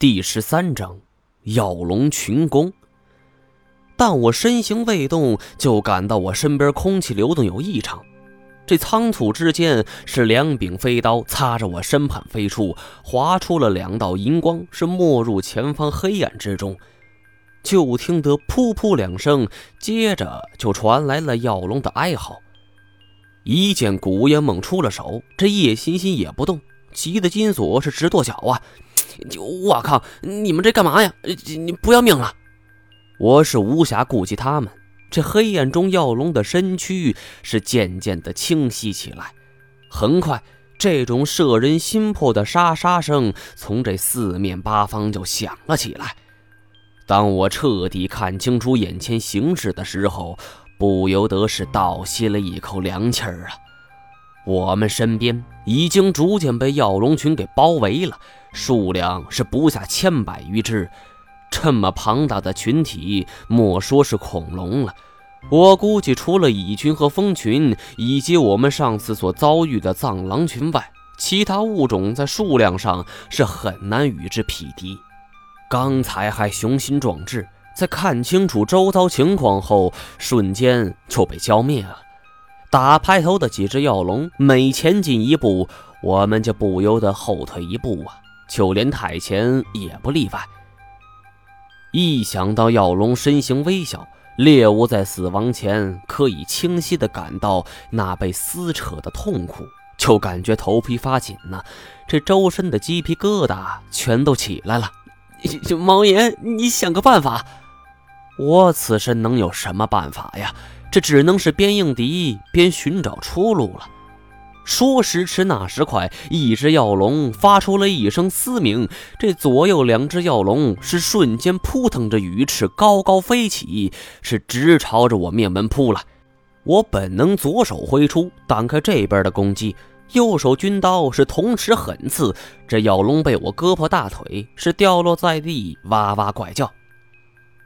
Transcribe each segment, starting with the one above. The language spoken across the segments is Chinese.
第十三章，药龙群攻。但我身形未动，就感到我身边空气流动有异常。这仓促之间，是两柄飞刀擦着我身畔飞出，划出了两道银光，是没入前方黑暗之中。就听得噗噗两声，接着就传来了药龙的哀嚎。一见古烟梦出了手，这叶欣欣也不动，急得金锁是直跺脚啊！就我靠！你们这干嘛呀？你不要命了！我是无暇顾及他们。这黑暗中，耀龙的身躯是渐渐的清晰起来。很快，这种摄人心魄的沙沙声从这四面八方就响了起来。当我彻底看清楚眼前形势的时候，不由得是倒吸了一口凉气儿啊！我们身边已经逐渐被耀龙群给包围了。数量是不下千百余只，这么庞大的群体，莫说是恐龙了，我估计除了蚁群和蜂群，以及我们上次所遭遇的藏狼群外，其他物种在数量上是很难与之匹敌。刚才还雄心壮志，在看清楚周遭情况后，瞬间就被浇灭了。打排头的几只药龙每前进一步，我们就不由得后退一步啊。就连太前也不例外。一想到药龙身形微小，猎物在死亡前可以清晰地感到那被撕扯的痛苦，就感觉头皮发紧呢，这周身的鸡皮疙瘩全都起来了。毛爷，你想个办法！我此身能有什么办法呀？这只能是边应敌边寻找出路了。说时迟，那时快，一只药龙发出了一声嘶鸣，这左右两只药龙是瞬间扑腾着羽翅高高飞起，是直朝着我面门扑来。我本能左手挥出挡开这边的攻击，右手军刀是同时狠刺，这药龙被我割破大腿，是掉落在地，哇哇怪叫。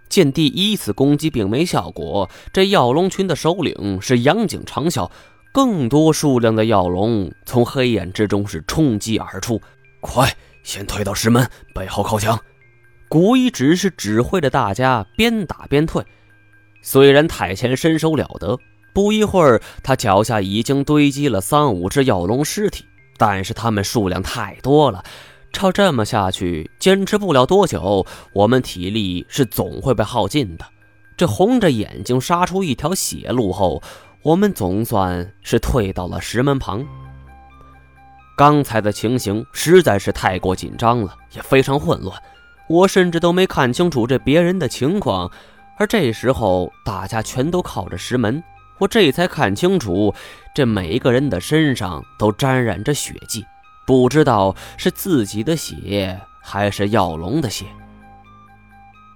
见第一次攻击并没效果，这药龙群的首领是杨景长啸。更多数量的药龙从黑暗之中是冲击而出，快，先退到石门背后靠墙。古一只是指挥着大家边打边退。虽然太前身手了得，不一会儿他脚下已经堆积了三五只药龙尸体，但是他们数量太多了，照这么下去，坚持不了多久，我们体力是总会被耗尽的。这红着眼睛杀出一条血路后。我们总算是退到了石门旁。刚才的情形实在是太过紧张了，也非常混乱，我甚至都没看清楚这别人的情况。而这时候，大家全都靠着石门，我这才看清楚，这每个人的身上都沾染着血迹，不知道是自己的血还是药龙的血。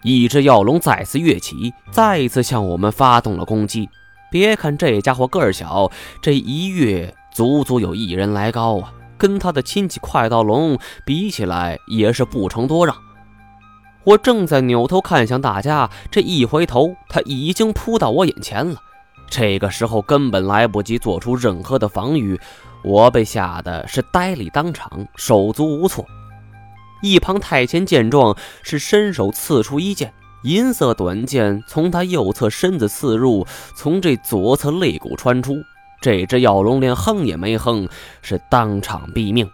一只药龙再次跃起，再一次向我们发动了攻击。别看这家伙个儿小，这一跃足足有一人来高啊！跟他的亲戚快刀龙比起来，也是不成多让。我正在扭头看向大家，这一回头，他已经扑到我眼前了。这个时候根本来不及做出任何的防御，我被吓得是呆立当场，手足无措。一旁太监见状，是伸手刺出一剑。银色短剑从他右侧身子刺入，从这左侧肋骨穿出。这只药龙连哼也没哼，是当场毙命。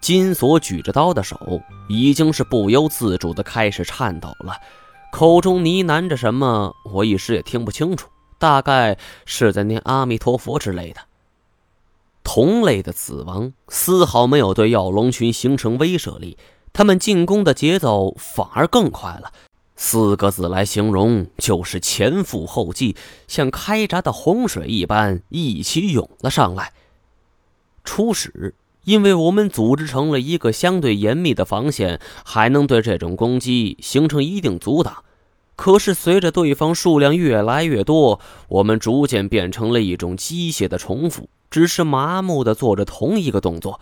金锁举着刀的手已经是不由自主的开始颤抖了，口中呢喃着什么，我一时也听不清楚，大概是在念阿弥陀佛之类的。同类的死亡丝毫没有对药龙群形成威慑力。他们进攻的节奏反而更快了，四个字来形容就是前赴后继，像开闸的洪水一般一起涌了上来。初始，因为我们组织成了一个相对严密的防线，还能对这种攻击形成一定阻挡。可是随着对方数量越来越多，我们逐渐变成了一种机械的重复，只是麻木的做着同一个动作。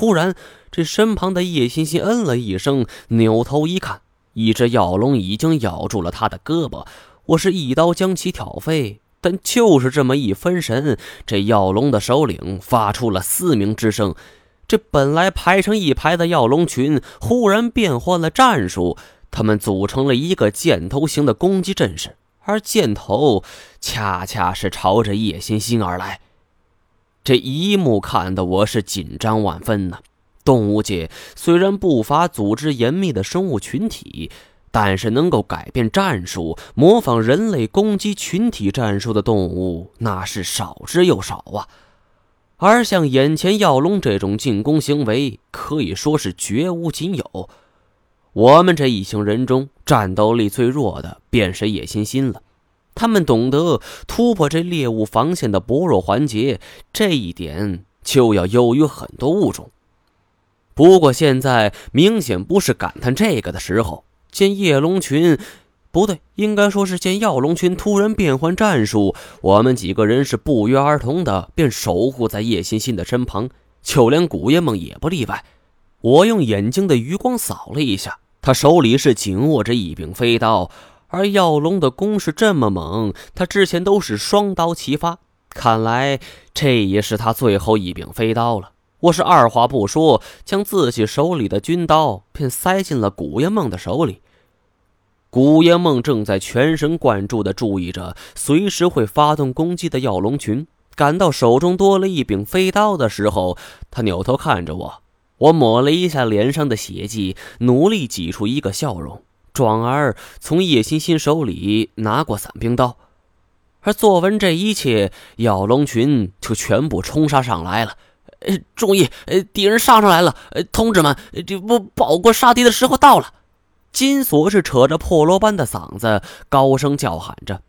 忽然，这身旁的叶欣欣嗯了一声，扭头一看，一只药龙已经咬住了他的胳膊。我是一刀将其挑飞，但就是这么一分神，这药龙的首领发出了嘶鸣之声。这本来排成一排的药龙群，忽然变换了战术，他们组成了一个箭头形的攻击阵势，而箭头恰恰是朝着叶欣欣而来。这一幕看得我是紧张万分呐。动物界虽然不乏组织严密的生物群体，但是能够改变战术、模仿人类攻击群体战术的动物，那是少之又少啊。而像眼前药龙这种进攻行为，可以说是绝无仅有。我们这一行人中，战斗力最弱的便是野心心了。他们懂得突破这猎物防线的薄弱环节，这一点就要优于很多物种。不过现在明显不是感叹这个的时候。见叶龙群。不对，应该说是见药龙群突然变换战术，我们几个人是不约而同的便守护在叶欣欣的身旁，就连古叶梦也不例外。我用眼睛的余光扫了一下，他手里是紧握着一柄飞刀，而药龙的攻势这么猛，他之前都是双刀齐发，看来这也是他最后一柄飞刀了。我是二话不说，将自己手里的军刀便塞进了古爷梦的手里。古爷梦正在全神贯注地注意着随时会发动攻击的药龙群，感到手中多了一柄飞刀的时候，他扭头看着我。我抹了一下脸上的血迹，努力挤出一个笑容，转而从叶欣欣手里拿过伞兵刀。而做完这一切，咬龙群就全部冲杀上来了。呃，注意，呃，敌人杀上来了！呃，同志们，这不保国杀敌的时候到了。金锁是扯着破锣般的嗓子高声叫喊着：“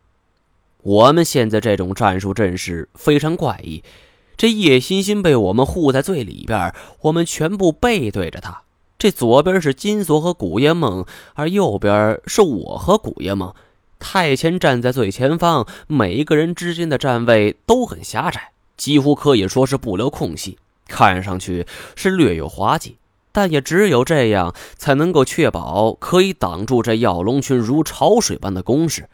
我们现在这种战术阵势非常怪异。这叶欣欣被我们护在最里边，我们全部背对着他。这左边是金锁和古叶梦，而右边是我和古叶梦。太前站在最前方，每一个人之间的站位都很狭窄，几乎可以说是不留空隙，看上去是略有滑稽。”但也只有这样，才能够确保可以挡住这药龙群如潮水般的攻势。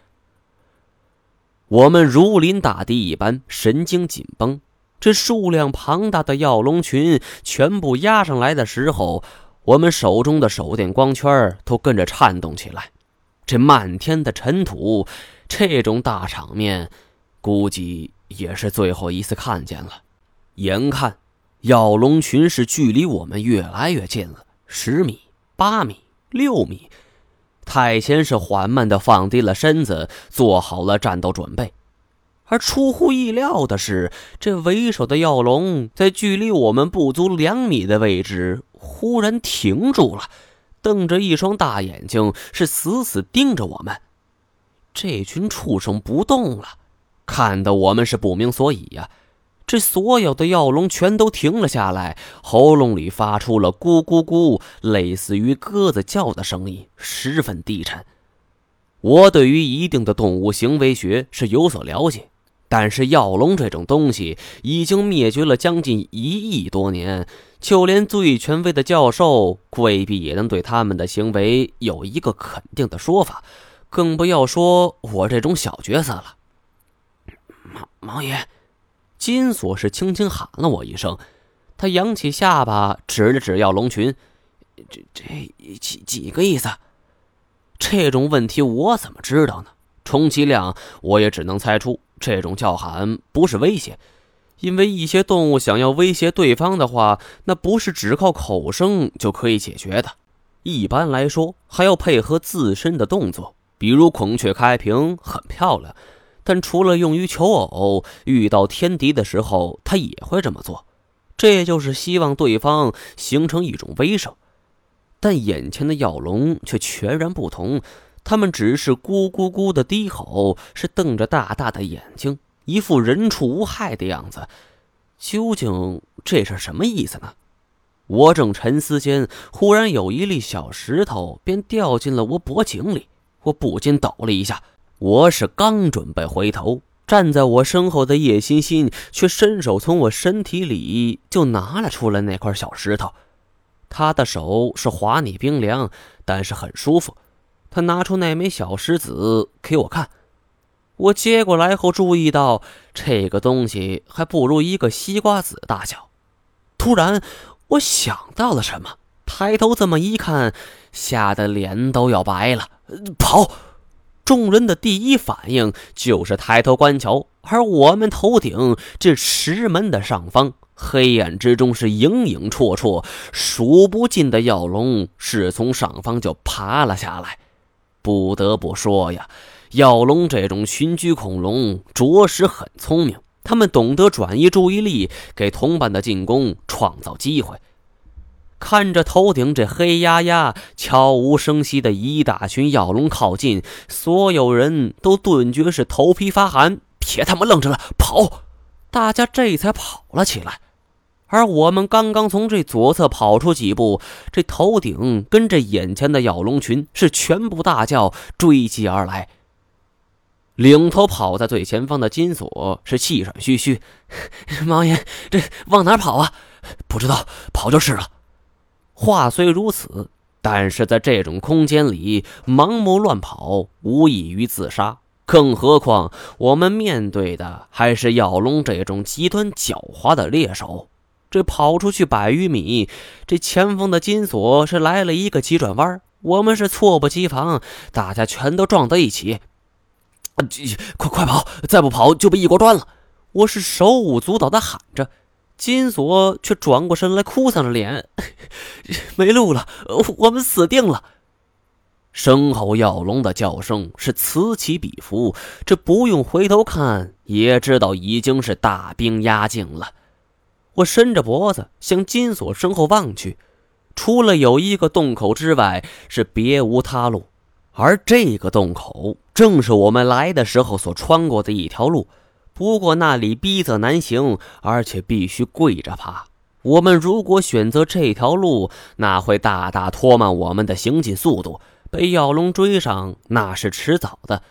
我们如临大敌一般，神经紧绷。这数量庞大的药龙群全部压上来的时候，我们手中的手电光圈都跟着颤动起来。这漫天的尘土，这种大场面，估计也是最后一次看见了。眼看。药龙群是距离我们越来越近了，十米、八米、六米。太先是缓慢的放低了身子，做好了战斗准备。而出乎意料的是，这为首的药龙在距离我们不足两米的位置忽然停住了，瞪着一双大眼睛，是死死盯着我们。这群畜生不动了，看得我们是不明所以呀。这所有的药龙全都停了下来，喉咙里发出了“咕咕咕”类似于鸽子叫的声音，十分低沉。我对于一定的动物行为学是有所了解，但是药龙这种东西已经灭绝了将近一亿多年，就连最权威的教授未必也能对他们的行为有一个肯定的说法，更不要说我这种小角色了。王王爷。金锁是轻轻喊了我一声，他扬起下巴，指了指药龙群：“这这几几个意思？”这种问题我怎么知道呢？充其量我也只能猜出，这种叫喊不是威胁，因为一些动物想要威胁对方的话，那不是只靠口声就可以解决的。一般来说，还要配合自身的动作，比如孔雀开屏，很漂亮。但除了用于求偶，遇到天敌的时候，它也会这么做。这就是希望对方形成一种威慑。但眼前的药龙却全然不同，他们只是咕咕咕的低吼，是瞪着大大的眼睛，一副人畜无害的样子。究竟这是什么意思呢？我正沉思间，忽然有一粒小石头便掉进了我脖颈里，我不禁抖了一下。我是刚准备回头，站在我身后的叶欣欣却伸手从我身体里就拿了出来那块小石头。他的手是滑腻冰凉，但是很舒服。他拿出那枚小石子给我看，我接过来后注意到这个东西还不如一个西瓜子大小。突然，我想到了什么，抬头这么一看，吓得脸都要白了，跑！众人的第一反应就是抬头观瞧，而我们头顶这石门的上方，黑暗之中是影影绰绰，数不尽的药龙是从上方就爬了下来。不得不说呀，药龙这种群居恐龙着实很聪明，他们懂得转移注意力，给同伴的进攻创造机会。看着头顶这黑压压、悄无声息的一大群药龙靠近，所有人都顿觉是头皮发寒，别他妈愣着了，跑！大家这才跑了起来。而我们刚刚从这左侧跑出几步，这头顶跟着眼前的咬龙群是全部大叫追击而来。领头跑在最前方的金锁是气喘吁吁：“ 毛爷，这往哪跑啊？不知道，跑就是了。”话虽如此，但是在这种空间里盲目乱跑，无异于自杀。更何况我们面对的还是咬龙这种极端狡猾的猎手。这跑出去百余米，这前方的金锁是来了一个急转弯，我们是猝不及防，大家全都撞在一起。快快跑！再不跑就被一锅端了！我是手舞足蹈地喊着。金锁却转过身来，哭丧着脸：“ 没路了，我们死定了！”身后药龙的叫声是此起彼伏，这不用回头看也知道已经是大兵压境了。我伸着脖子向金锁身后望去，除了有一个洞口之外，是别无他路。而这个洞口正是我们来的时候所穿过的一条路。不过那里逼仄难行，而且必须跪着爬。我们如果选择这条路，那会大大拖慢我们的行进速度，被药龙追上那是迟早的。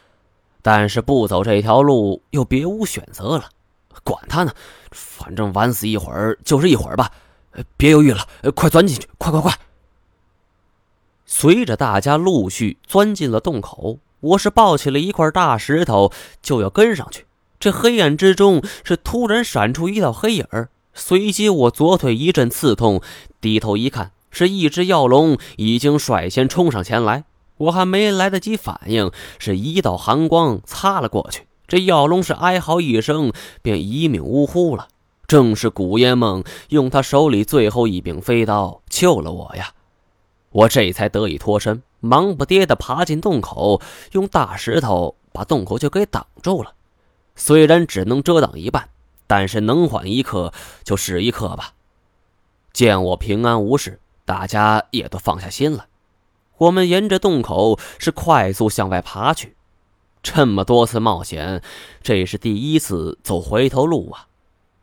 但是不走这条路，又别无选择了。管他呢，反正晚死一会儿就是一会儿吧。别犹豫了，快钻进去！快快快！随着大家陆续钻进了洞口，我是抱起了一块大石头，就要跟上去。这黑暗之中，是突然闪出一道黑影儿，随即我左腿一阵刺痛，低头一看，是一只药龙已经率先冲上前来。我还没来得及反应，是一道寒光擦了过去，这药龙是哀嚎一声，便一命呜呼了。正是古烟梦用他手里最后一柄飞刀救了我呀！我这才得以脱身，忙不迭地爬进洞口，用大石头把洞口就给挡住了。虽然只能遮挡一半，但是能缓一刻就是一刻吧。见我平安无事，大家也都放下心了。我们沿着洞口是快速向外爬去。这么多次冒险，这是第一次走回头路啊！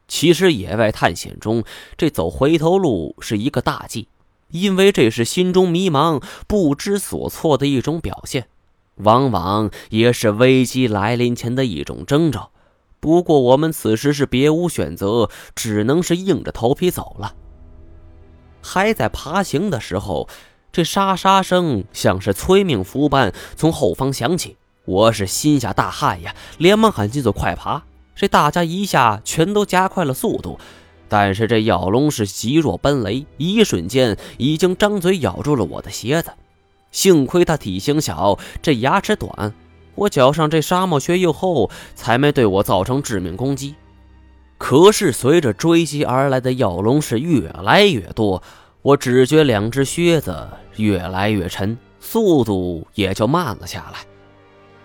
其实野外探险中，这走回头路是一个大忌，因为这是心中迷茫、不知所措的一种表现。往往也是危机来临前的一种征兆。不过我们此时是别无选择，只能是硬着头皮走了。还在爬行的时候，这沙沙声像是催命符般从后方响起，我是心下大汗呀，连忙喊金锁快爬。这大家一下全都加快了速度，但是这咬龙是急若奔雷，一瞬间已经张嘴咬住了我的鞋子。幸亏他体型小，这牙齿短，我脚上这沙漠靴又厚，才没对我造成致命攻击。可是随着追击而来的药龙是越来越多，我只觉两只靴子越来越沉，速度也就慢了下来。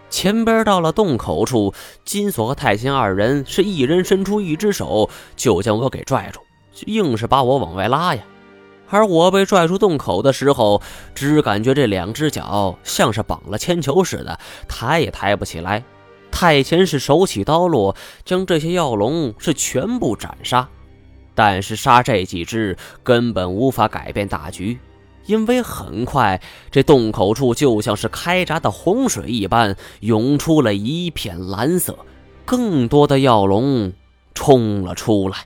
前边到了洞口处，金锁和太监二人是一人伸出一只手，就将我给拽住，硬是把我往外拉呀。而我被拽出洞口的时候，只感觉这两只脚像是绑了铅球似的，抬也抬不起来。太前是手起刀落，将这些药龙是全部斩杀。但是杀这几只根本无法改变大局，因为很快这洞口处就像是开闸的洪水一般，涌出了一片蓝色，更多的药龙冲了出来。